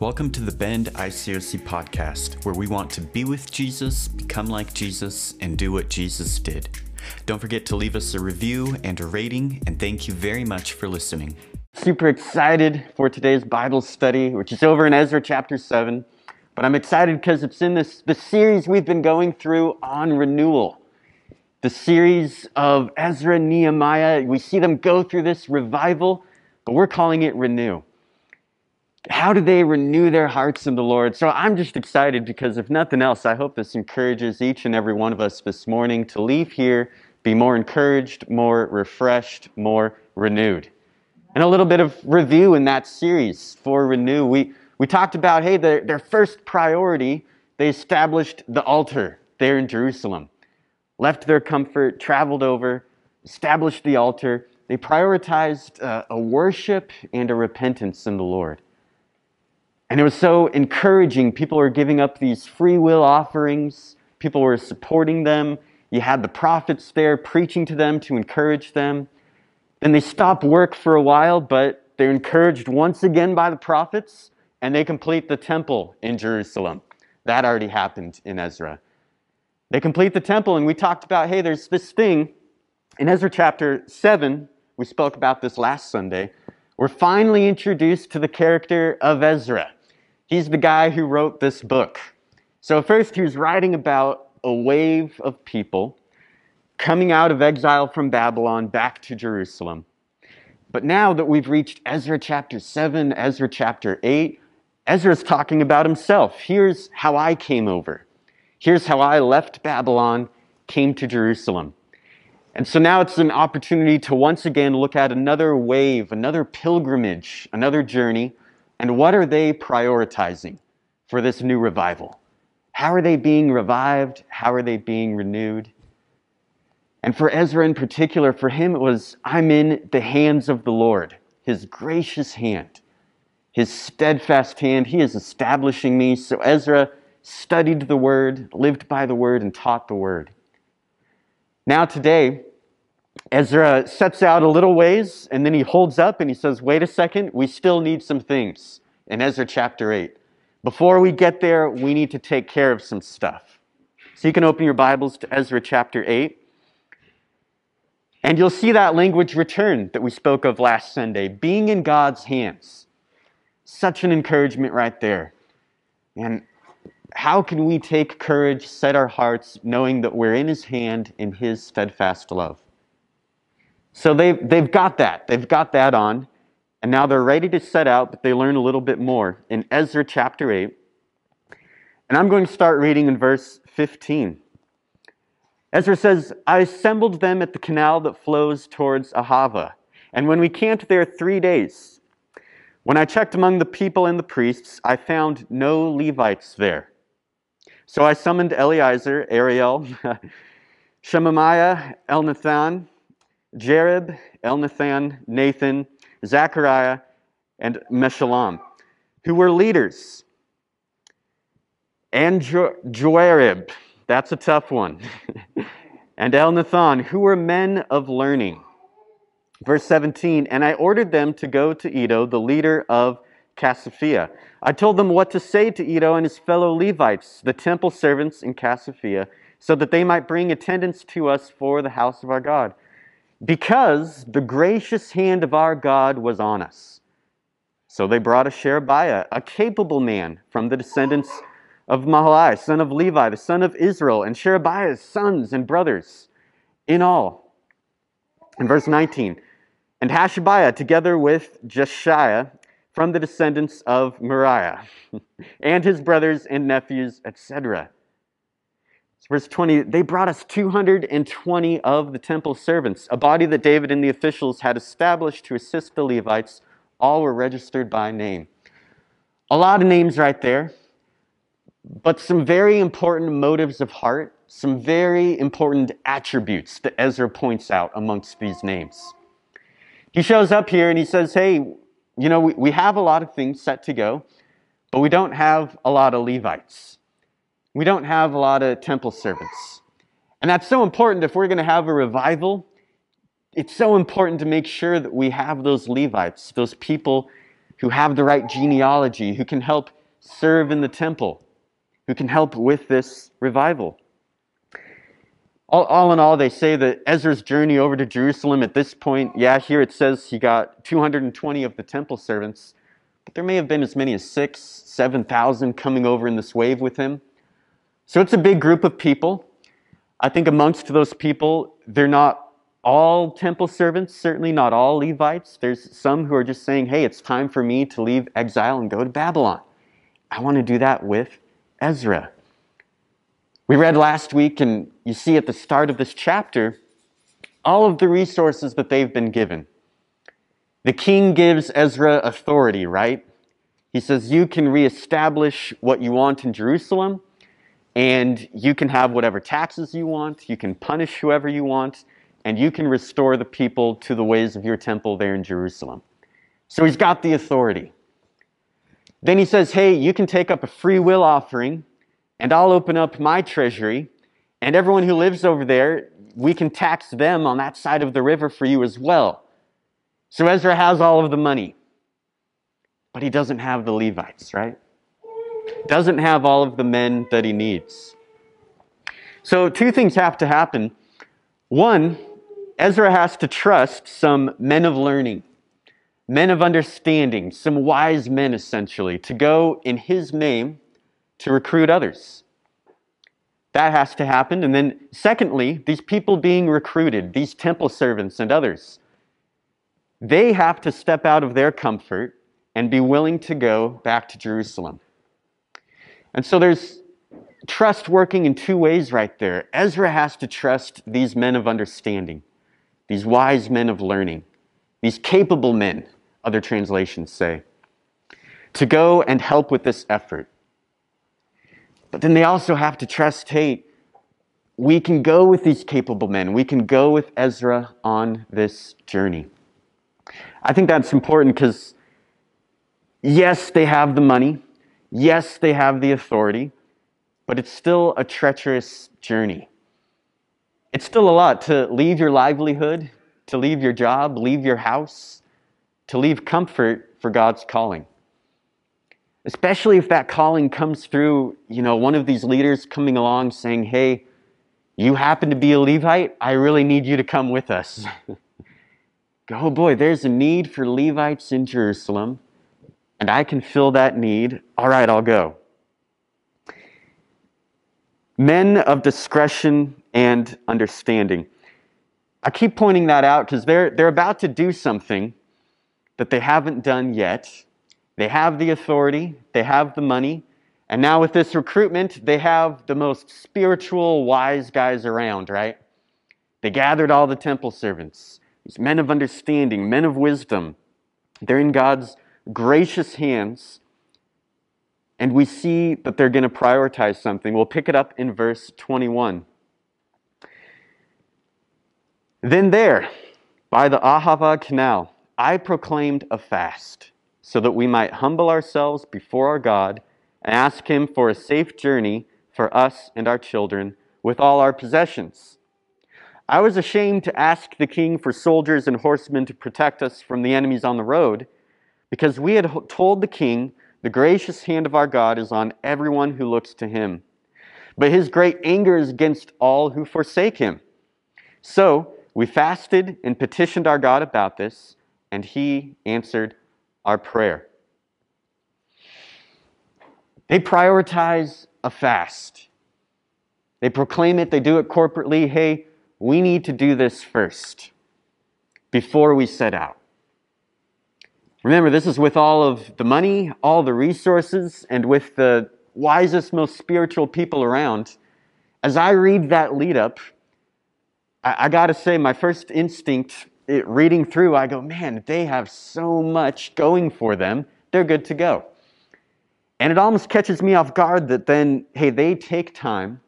Welcome to the Bend ICOC podcast, where we want to be with Jesus, become like Jesus, and do what Jesus did. Don't forget to leave us a review and a rating, and thank you very much for listening. Super excited for today's Bible study, which is over in Ezra chapter 7. But I'm excited because it's in this the series we've been going through on renewal. The series of Ezra Nehemiah. We see them go through this revival, but we're calling it renew how do they renew their hearts in the Lord? So I'm just excited because, if nothing else, I hope this encourages each and every one of us this morning to leave here, be more encouraged, more refreshed, more renewed. And a little bit of review in that series for Renew. We, we talked about, hey, their, their first priority, they established the altar there in Jerusalem, left their comfort, traveled over, established the altar. They prioritized uh, a worship and a repentance in the Lord. And it was so encouraging. People were giving up these free will offerings, people were supporting them. You had the prophets there preaching to them to encourage them. Then they stop work for a while, but they're encouraged once again by the prophets, and they complete the temple in Jerusalem. That already happened in Ezra. They complete the temple, and we talked about hey, there's this thing in Ezra chapter 7. We spoke about this last Sunday. We're finally introduced to the character of Ezra. He's the guy who wrote this book. So, first, he was writing about a wave of people coming out of exile from Babylon back to Jerusalem. But now that we've reached Ezra chapter 7, Ezra chapter 8, Ezra's talking about himself. Here's how I came over. Here's how I left Babylon, came to Jerusalem. And so now it's an opportunity to once again look at another wave, another pilgrimage, another journey and what are they prioritizing for this new revival? How are they being revived? How are they being renewed? And for Ezra in particular, for him it was, I'm in the hands of the Lord, his gracious hand, his steadfast hand. He is establishing me. So Ezra studied the word, lived by the word, and taught the word. Now, today, Ezra sets out a little ways and then he holds up and he says, Wait a second, we still need some things in Ezra chapter 8. Before we get there, we need to take care of some stuff. So you can open your Bibles to Ezra chapter 8. And you'll see that language return that we spoke of last Sunday being in God's hands. Such an encouragement right there. And how can we take courage, set our hearts, knowing that we're in His hand in His steadfast love? So they've, they've got that. They've got that on. And now they're ready to set out, but they learn a little bit more in Ezra chapter 8. And I'm going to start reading in verse 15. Ezra says, I assembled them at the canal that flows towards Ahava. And when we camped there three days, when I checked among the people and the priests, I found no Levites there. So I summoned Eleazar, Ariel, Shemaiah, Elnathan, Jarib, Elnathan, Nathan, Zechariah, and Meshullam, who were leaders. And jo- Joarib, that's a tough one, and Elnathan, who were men of learning. Verse 17, and I ordered them to go to Iddo, the leader of Casiphia. I told them what to say to Iddo and his fellow Levites, the temple servants in Casiphia, so that they might bring attendants to us for the house of our God because the gracious hand of our God was on us. So they brought a Sherebiah, a capable man from the descendants of Mahali, son of Levi, the son of Israel, and Sherebiah's sons and brothers in all. In verse 19, and Hashabiah together with Jeshaiah from the descendants of Moriah, and his brothers and nephews, etc. Verse 20, they brought us 220 of the temple servants, a body that David and the officials had established to assist the Levites. All were registered by name. A lot of names right there, but some very important motives of heart, some very important attributes that Ezra points out amongst these names. He shows up here and he says, Hey, you know, we, we have a lot of things set to go, but we don't have a lot of Levites we don't have a lot of temple servants. And that's so important if we're going to have a revival. It's so important to make sure that we have those Levites, those people who have the right genealogy, who can help serve in the temple, who can help with this revival. All, all, in all, they say that Ezra's journey over to Jerusalem at this point, yeah, here it says he got 220 of the temple servants, but there may have been as many as six, 7,000 coming over in this wave with him. So it's a big group of people. I think amongst those people, they're not all temple servants, certainly not all Levites. There's some who are just saying, hey, it's time for me to leave exile and go to Babylon. I want to do that with Ezra. We read last week, and you see at the start of this chapter, all of the resources that they've been given. The king gives Ezra authority, right? He says, You can reestablish what you want in Jerusalem, and you can have whatever taxes you want, you can punish whoever you want, and you can restore the people to the ways of your temple there in Jerusalem. So he's got the authority. Then he says, Hey, you can take up a free will offering, and I'll open up my treasury, and everyone who lives over there, we can tax them on that side of the river for you as well. So Ezra has all of the money, but he doesn't have the Levites, right? Doesn't have all of the men that he needs. So two things have to happen. One, Ezra has to trust some men of learning, men of understanding, some wise men essentially, to go in his name to recruit others. That has to happen. And then, secondly, these people being recruited, these temple servants and others, they have to step out of their comfort and be willing to go back to Jerusalem. And so there's trust working in two ways right there. Ezra has to trust these men of understanding these wise men of learning, these capable men, other translations say, to go and help with this effort. But then they also have to trust hey, we can go with these capable men, we can go with Ezra on this journey. I think that's important because, yes, they have the money, yes, they have the authority, but it's still a treacherous journey. It's still a lot to leave your livelihood, to leave your job, leave your house, to leave comfort for God's calling. Especially if that calling comes through, you know, one of these leaders coming along saying, "Hey, you happen to be a Levite? I really need you to come with us." Go, oh boy, there's a need for Levites in Jerusalem, and I can fill that need. All right, I'll go. Men of discretion and understanding. I keep pointing that out because they're, they're about to do something that they haven't done yet. They have the authority, they have the money, and now with this recruitment, they have the most spiritual, wise guys around, right? They gathered all the temple servants, these men of understanding, men of wisdom. They're in God's gracious hands, and we see that they're going to prioritize something. We'll pick it up in verse 21. Then there, by the Ahava canal, I proclaimed a fast, so that we might humble ourselves before our God and ask Him for a safe journey for us and our children with all our possessions. I was ashamed to ask the king for soldiers and horsemen to protect us from the enemies on the road, because we had told the king, The gracious hand of our God is on everyone who looks to him. But his great anger is against all who forsake him. So, we fasted and petitioned our God about this, and He answered our prayer. They prioritize a fast. They proclaim it, they do it corporately. Hey, we need to do this first before we set out. Remember, this is with all of the money, all the resources, and with the wisest, most spiritual people around. As I read that lead up, I, I got to say, my first instinct it, reading through, I go, man, they have so much going for them. They're good to go. And it almost catches me off guard that then, hey, they take time,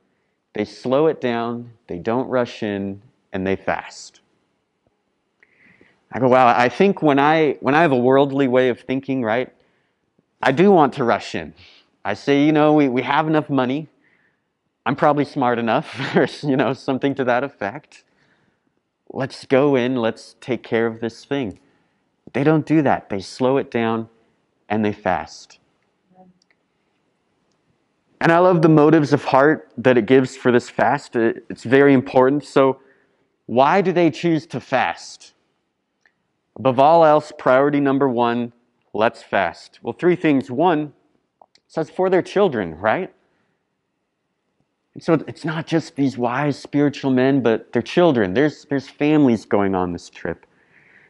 they slow it down, they don't rush in, and they fast. I go, wow, I think when I when I have a worldly way of thinking, right, I do want to rush in. I say, you know, we, we have enough money. I'm probably smart enough, or you know, something to that effect. Let's go in, let's take care of this thing. They don't do that. They slow it down and they fast. And I love the motives of heart that it gives for this fast. It's very important. So, why do they choose to fast? Above all else, priority number one let's fast. Well, three things. One, says for their children, right? And so it's not just these wise spiritual men, but their children. There's, there's families going on this trip.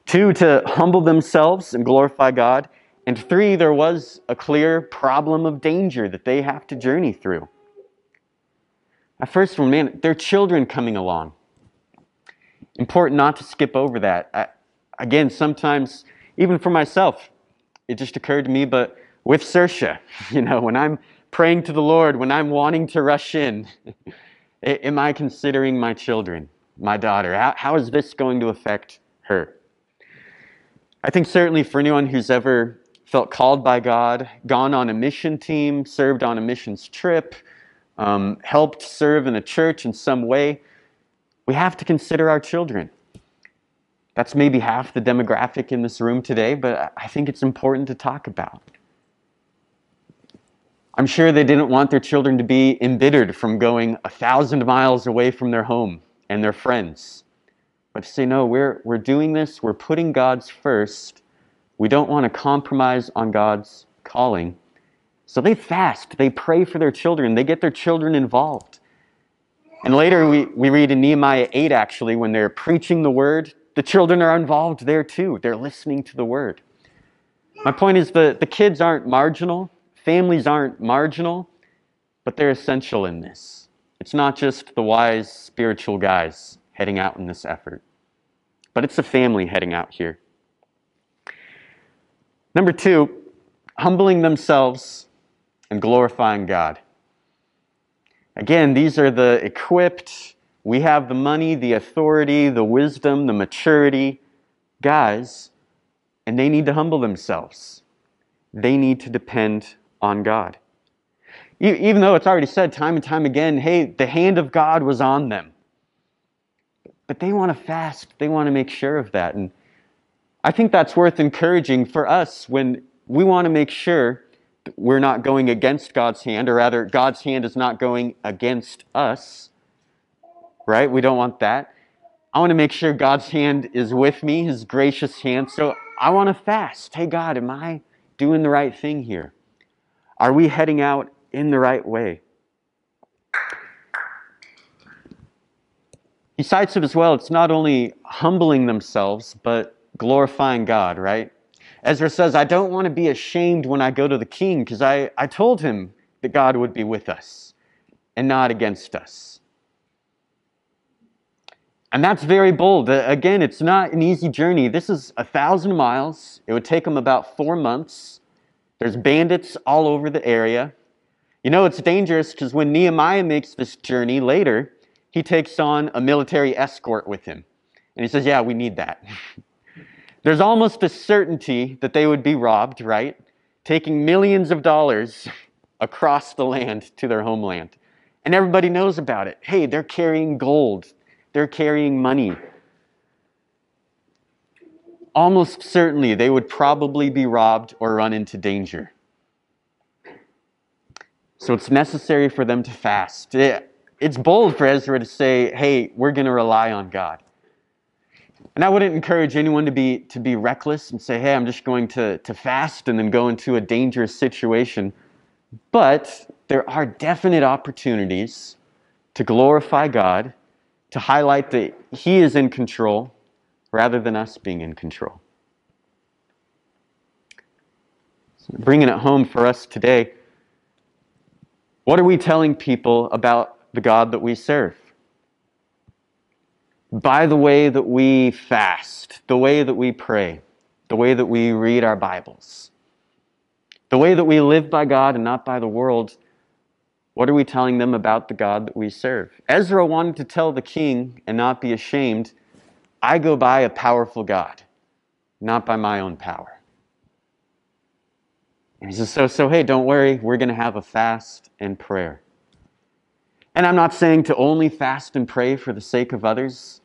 Two, to humble themselves and glorify God. And three, there was a clear problem of danger that they have to journey through. At first one, man, their children coming along. Important not to skip over that. I, again, sometimes, even for myself, it just occurred to me, but with Sersha, you know, when I'm praying to the Lord, when I'm wanting to rush in, am I considering my children, my daughter? How, how is this going to affect her? I think certainly for anyone who's ever felt called by God, gone on a mission team, served on a missions trip, um, helped serve in a church in some way, we have to consider our children. That's maybe half the demographic in this room today, but I think it's important to talk about. I'm sure they didn't want their children to be embittered from going a thousand miles away from their home and their friends. But to say, no, we're, we're doing this, we're putting God's first. We don't want to compromise on God's calling. So they fast, they pray for their children, they get their children involved. And later we, we read in Nehemiah 8, actually, when they're preaching the word the children are involved there too. They're listening to the word. My point is the, the kids aren't marginal, families aren't marginal, but they're essential in this. It's not just the wise spiritual guys heading out in this effort, but it's a family heading out here. Number two, humbling themselves and glorifying God. Again, these are the equipped, we have the money, the authority, the wisdom, the maturity, guys, and they need to humble themselves. They need to depend on God. Even though it's already said time and time again, hey, the hand of God was on them. But they want to fast, they want to make sure of that. And I think that's worth encouraging for us when we want to make sure we're not going against God's hand, or rather, God's hand is not going against us right? We don't want that. I want to make sure God's hand is with me, His gracious hand. So I want to fast. Hey, God, am I doing the right thing here? Are we heading out in the right way? He cites it as well. It's not only humbling themselves, but glorifying God, right? Ezra says, I don't want to be ashamed when I go to the king because I, I told him that God would be with us and not against us. And that's very bold. Uh, again, it's not an easy journey. This is a thousand miles. It would take them about four months. There's bandits all over the area. You know, it's dangerous because when Nehemiah makes this journey later, he takes on a military escort with him. And he says, Yeah, we need that. There's almost a certainty that they would be robbed, right? Taking millions of dollars across the land to their homeland. And everybody knows about it. Hey, they're carrying gold. They're carrying money. Almost certainly, they would probably be robbed or run into danger. So it's necessary for them to fast. It's bold for Ezra to say, hey, we're going to rely on God. And I wouldn't encourage anyone to be, to be reckless and say, hey, I'm just going to, to fast and then go into a dangerous situation. But there are definite opportunities to glorify God to highlight that He is in control rather than us being in control. So bringing it home for us today, what are we telling people about the God that we serve? By the way that we fast, the way that we pray, the way that we read our Bibles, the way that we live by God and not by the world, what are we telling them about the God that we serve? Ezra wanted to tell the king and not be ashamed I go by a powerful God, not by my own power. And he says, So, so hey, don't worry, we're going to have a fast and prayer. And I'm not saying to only fast and pray for the sake of others.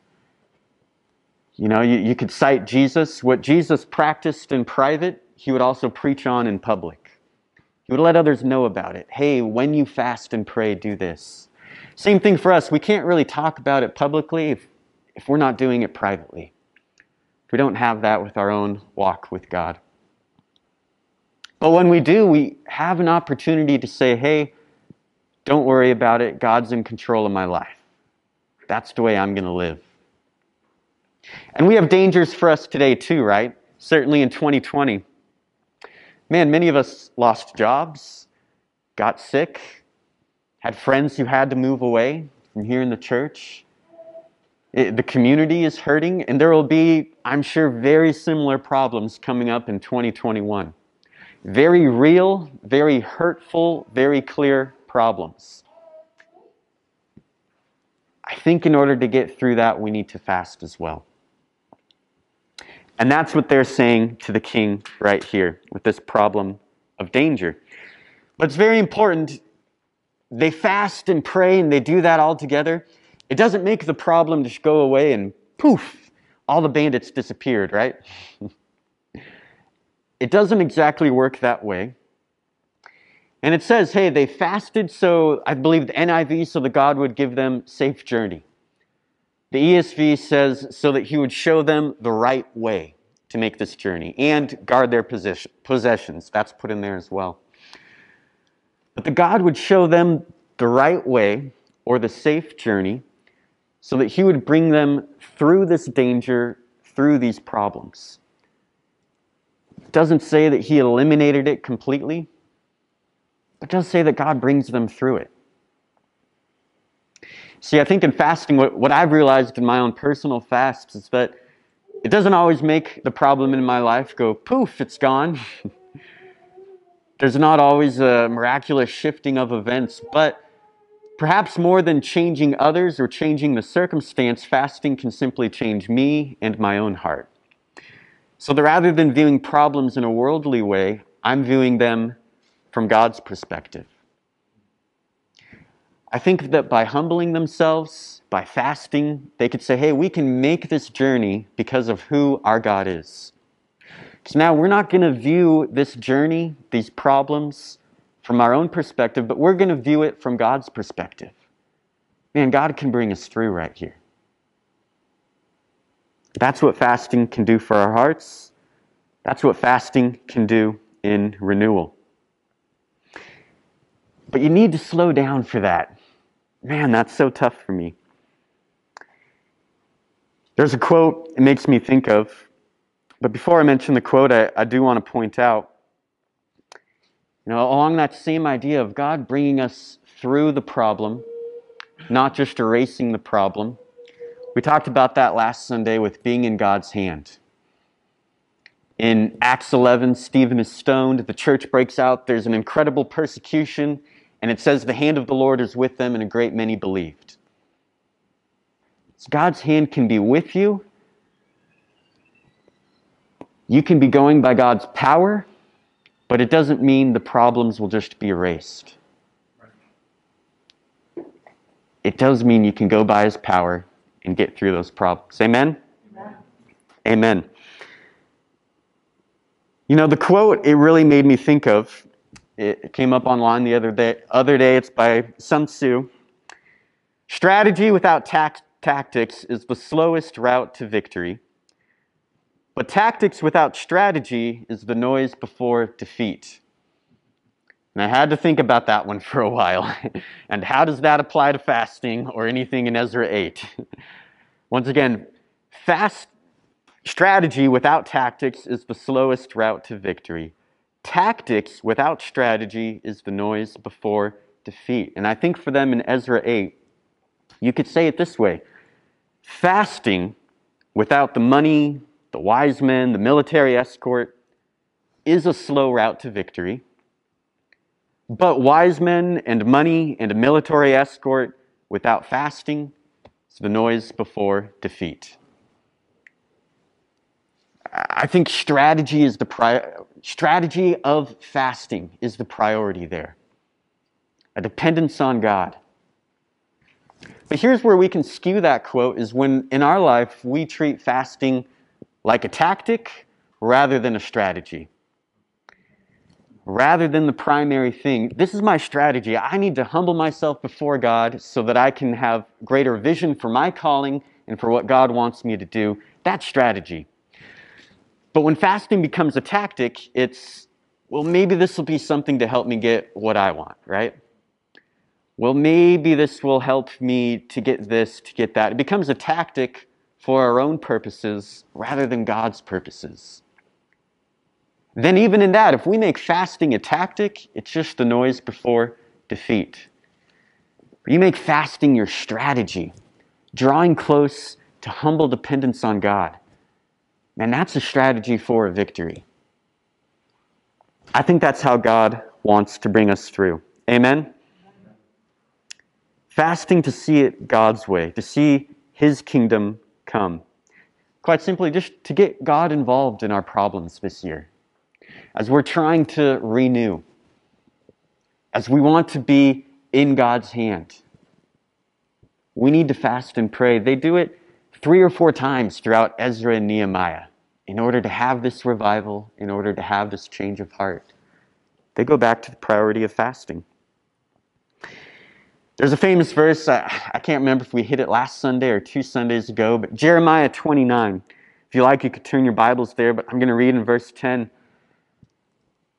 You know, you, you could cite Jesus. What Jesus practiced in private, he would also preach on in public. He would let others know about it. Hey, when you fast and pray, do this. Same thing for us. We can't really talk about it publicly if, if we're not doing it privately. If we don't have that with our own walk with God. But when we do, we have an opportunity to say, hey, don't worry about it. God's in control of my life. That's the way I'm going to live. And we have dangers for us today, too, right? Certainly in 2020. Man, many of us lost jobs, got sick, had friends who had to move away from here in the church. It, the community is hurting, and there will be, I'm sure, very similar problems coming up in 2021. Very real, very hurtful, very clear problems. I think in order to get through that, we need to fast as well. And that's what they're saying to the king right here with this problem of danger. But it's very important. They fast and pray and they do that all together. It doesn't make the problem just go away and poof, all the bandits disappeared, right? it doesn't exactly work that way. And it says, hey, they fasted so, I believe the NIV, so that God would give them safe journey. The ESV says, so that he would show them the right way to make this journey and guard their position, possessions. That's put in there as well. But the God would show them the right way or the safe journey so that he would bring them through this danger, through these problems. It doesn't say that he eliminated it completely but does say that God brings them through it. See, I think in fasting, what, what I've realized in my own personal fasts is that it doesn't always make the problem in my life go poof, it's gone. There's not always a miraculous shifting of events, but perhaps more than changing others or changing the circumstance, fasting can simply change me and my own heart. So that rather than viewing problems in a worldly way, I'm viewing them from God's perspective. I think that by humbling themselves, by fasting, they could say, hey, we can make this journey because of who our God is. Because now we're not going to view this journey, these problems, from our own perspective, but we're going to view it from God's perspective. Man, God can bring us through right here. That's what fasting can do for our hearts. That's what fasting can do in renewal. But you need to slow down for that. Man, that's so tough for me. There's a quote it makes me think of, but before I mention the quote, I, I do want to point out, you know, along that same idea of God bringing us through the problem, not just erasing the problem. We talked about that last Sunday with being in God's hand. In Acts 11, Stephen is stoned. The church breaks out. There's an incredible persecution. And it says, The hand of the Lord is with them, and a great many believed. So God's hand can be with you. You can be going by God's power, but it doesn't mean the problems will just be erased. It does mean you can go by His power and get through those problems. Amen? Amen. Amen. You know, the quote it really made me think of it came up online the other day. Other day, it's by Sun Tzu. Strategy without tact- tactics is the slowest route to victory. But tactics without strategy is the noise before defeat. And I had to think about that one for a while. and how does that apply to fasting or anything in Ezra 8? Once again, fast strategy without tactics is the slowest route to victory. Tactics without strategy is the noise before defeat. And I think for them in Ezra 8, you could say it this way fasting without the money, the wise men, the military escort is a slow route to victory. But wise men and money and a military escort without fasting is the noise before defeat. I think strategy is the pri- strategy of fasting is the priority there. A dependence on God. But here's where we can skew that quote is when in our life we treat fasting like a tactic rather than a strategy. rather than the primary thing. This is my strategy. I need to humble myself before God so that I can have greater vision for my calling and for what God wants me to do. That's strategy. But when fasting becomes a tactic, it's, well, maybe this will be something to help me get what I want, right? Well, maybe this will help me to get this, to get that. It becomes a tactic for our own purposes rather than God's purposes. Then, even in that, if we make fasting a tactic, it's just the noise before defeat. You make fasting your strategy, drawing close to humble dependence on God. Man, that's a strategy for a victory. I think that's how God wants to bring us through. Amen? Fasting to see it God's way, to see His kingdom come. Quite simply, just to get God involved in our problems this year as we're trying to renew, as we want to be in God's hand, we need to fast and pray. They do it three or four times throughout Ezra and Nehemiah in order to have this revival, in order to have this change of heart. They go back to the priority of fasting. There's a famous verse, I, I can't remember if we hit it last Sunday or two Sundays ago, but Jeremiah 29. If you like, you could turn your Bibles there, but I'm going to read in verse 10.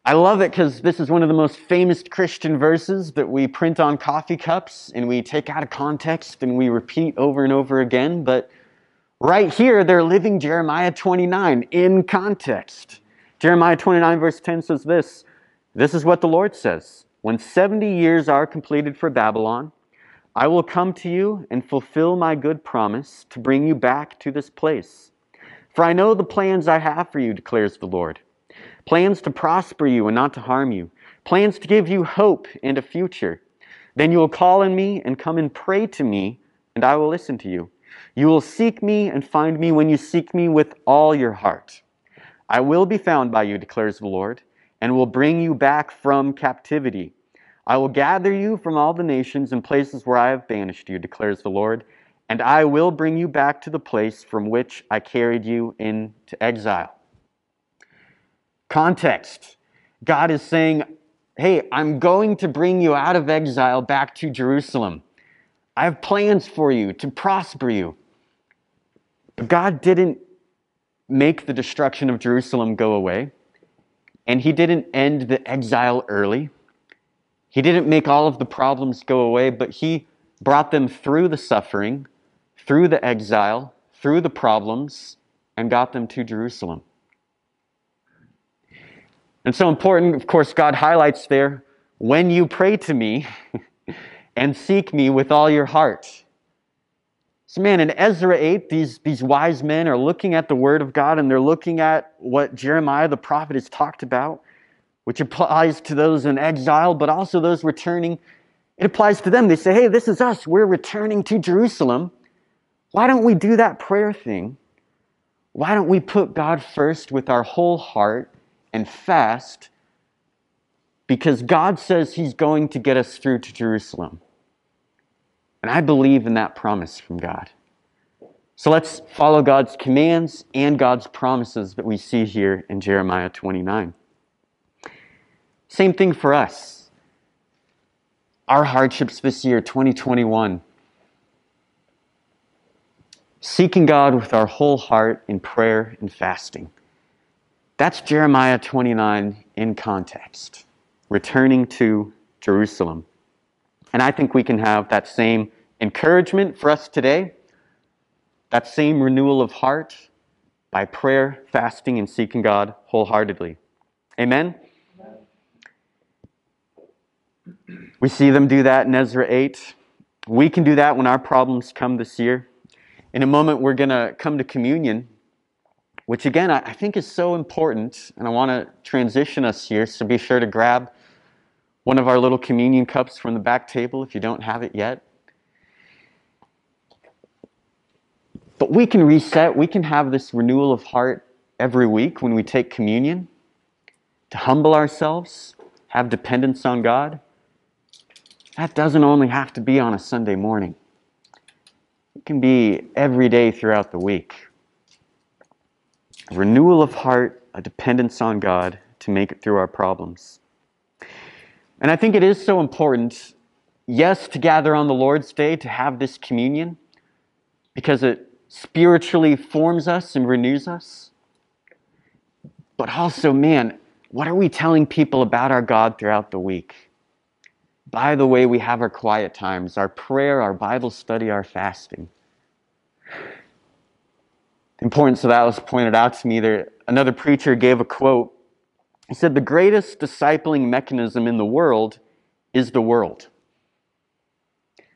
I love it because this is one of the most famous Christian verses that we print on coffee cups and we take out of context and we repeat over and over again. But right here, they're living Jeremiah 29 in context. Jeremiah 29, verse 10 says this This is what the Lord says When 70 years are completed for Babylon, I will come to you and fulfill my good promise to bring you back to this place. For I know the plans I have for you, declares the Lord plans to prosper you and not to harm you, plans to give you hope and a future. Then you will call on me and come and pray to me, and I will listen to you. You will seek me and find me when you seek me with all your heart. I will be found by you, declares the Lord, and will bring you back from captivity. I will gather you from all the nations and places where I have banished you, declares the Lord, and I will bring you back to the place from which I carried you into exile. Context God is saying, Hey, I'm going to bring you out of exile back to Jerusalem. I have plans for you to prosper you. But God didn't make the destruction of Jerusalem go away, and He didn't end the exile early. He didn't make all of the problems go away, but He brought them through the suffering, through the exile, through the problems, and got them to Jerusalem. And so important, of course, God highlights there when you pray to me and seek me with all your heart. So, man, in Ezra 8, these, these wise men are looking at the Word of God and they're looking at what Jeremiah the prophet has talked about, which applies to those in exile, but also those returning. It applies to them. They say, hey, this is us. We're returning to Jerusalem. Why don't we do that prayer thing? Why don't we put God first with our whole heart and fast because God says He's going to get us through to Jerusalem. And I believe in that promise from God. So let's follow God's commands and God's promises that we see here in Jeremiah 29. Same thing for us. Our hardships this year, 2021. Seeking God with our whole heart in prayer and fasting. That's Jeremiah 29 in context, returning to Jerusalem. And I think we can have that same encouragement for us today, that same renewal of heart by prayer, fasting, and seeking God wholeheartedly. Amen? We see them do that in Ezra 8. We can do that when our problems come this year. In a moment, we're going to come to communion which again I think is so important. And I want to transition us here, so be sure to grab one of our little communion cups from the back table if you don't have it yet. But we can reset, we can have this renewal of heart every week when we take communion to humble ourselves, have dependence on God. That doesn't only have to be on a Sunday morning, it can be every day throughout the week renewal of heart, a dependence on God to make it through our problems. And I think it is so important, yes, to gather on the Lord's Day to have this communion because it spiritually forms us and renews us. But also, man, what are we telling people about our God throughout the week? By the way, we have our quiet times, our prayer, our Bible study, our fasting. The importance of that was pointed out to me. There, another preacher gave a quote. He said, The greatest discipling mechanism in the world is the world.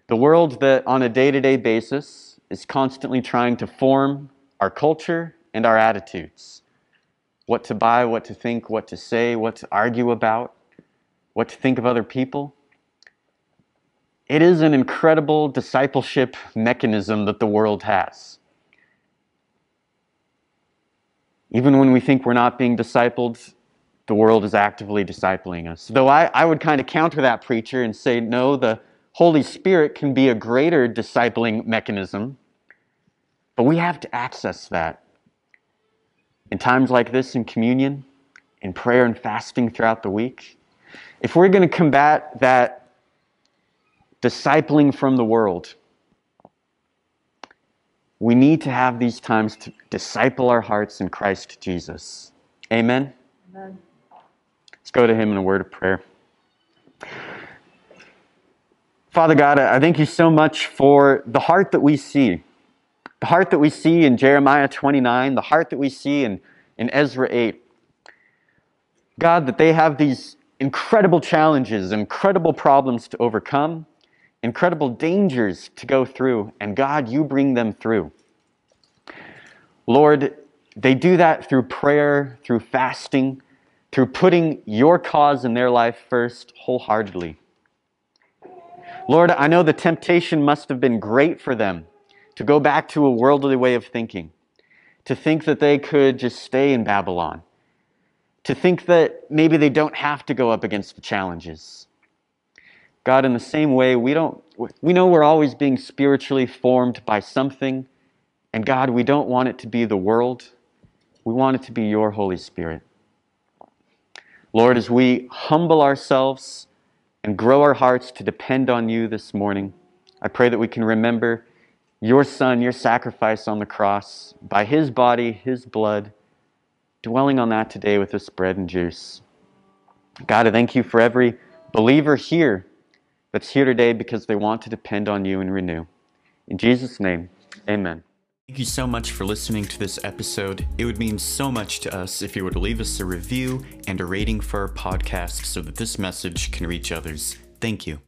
The world that, on a day to day basis, is constantly trying to form our culture and our attitudes what to buy, what to think, what to say, what to argue about, what to think of other people. It is an incredible discipleship mechanism that the world has. Even when we think we're not being discipled, the world is actively discipling us. Though I, I would kind of counter that preacher and say, no, the Holy Spirit can be a greater discipling mechanism, but we have to access that. In times like this, in communion, in prayer and fasting throughout the week, if we're going to combat that discipling from the world, we need to have these times to disciple our hearts in Christ Jesus. Amen? Amen. Let's go to Him in a word of prayer. Father God, I thank you so much for the heart that we see. The heart that we see in Jeremiah 29, the heart that we see in, in Ezra 8. God, that they have these incredible challenges, incredible problems to overcome, incredible dangers to go through, and God, you bring them through. Lord, they do that through prayer, through fasting, through putting your cause in their life first wholeheartedly. Lord, I know the temptation must have been great for them to go back to a worldly way of thinking, to think that they could just stay in Babylon, to think that maybe they don't have to go up against the challenges. God, in the same way, we don't we know we're always being spiritually formed by something, and God, we don't want it to be the world. We want it to be your Holy Spirit. Lord, as we humble ourselves and grow our hearts to depend on you this morning, I pray that we can remember your Son, your sacrifice on the cross, by his body, his blood, dwelling on that today with this bread and juice. God, I thank you for every believer here that's here today because they want to depend on you and renew. In Jesus' name, amen. Thank you so much for listening to this episode. It would mean so much to us if you were to leave us a review and a rating for our podcast so that this message can reach others. Thank you.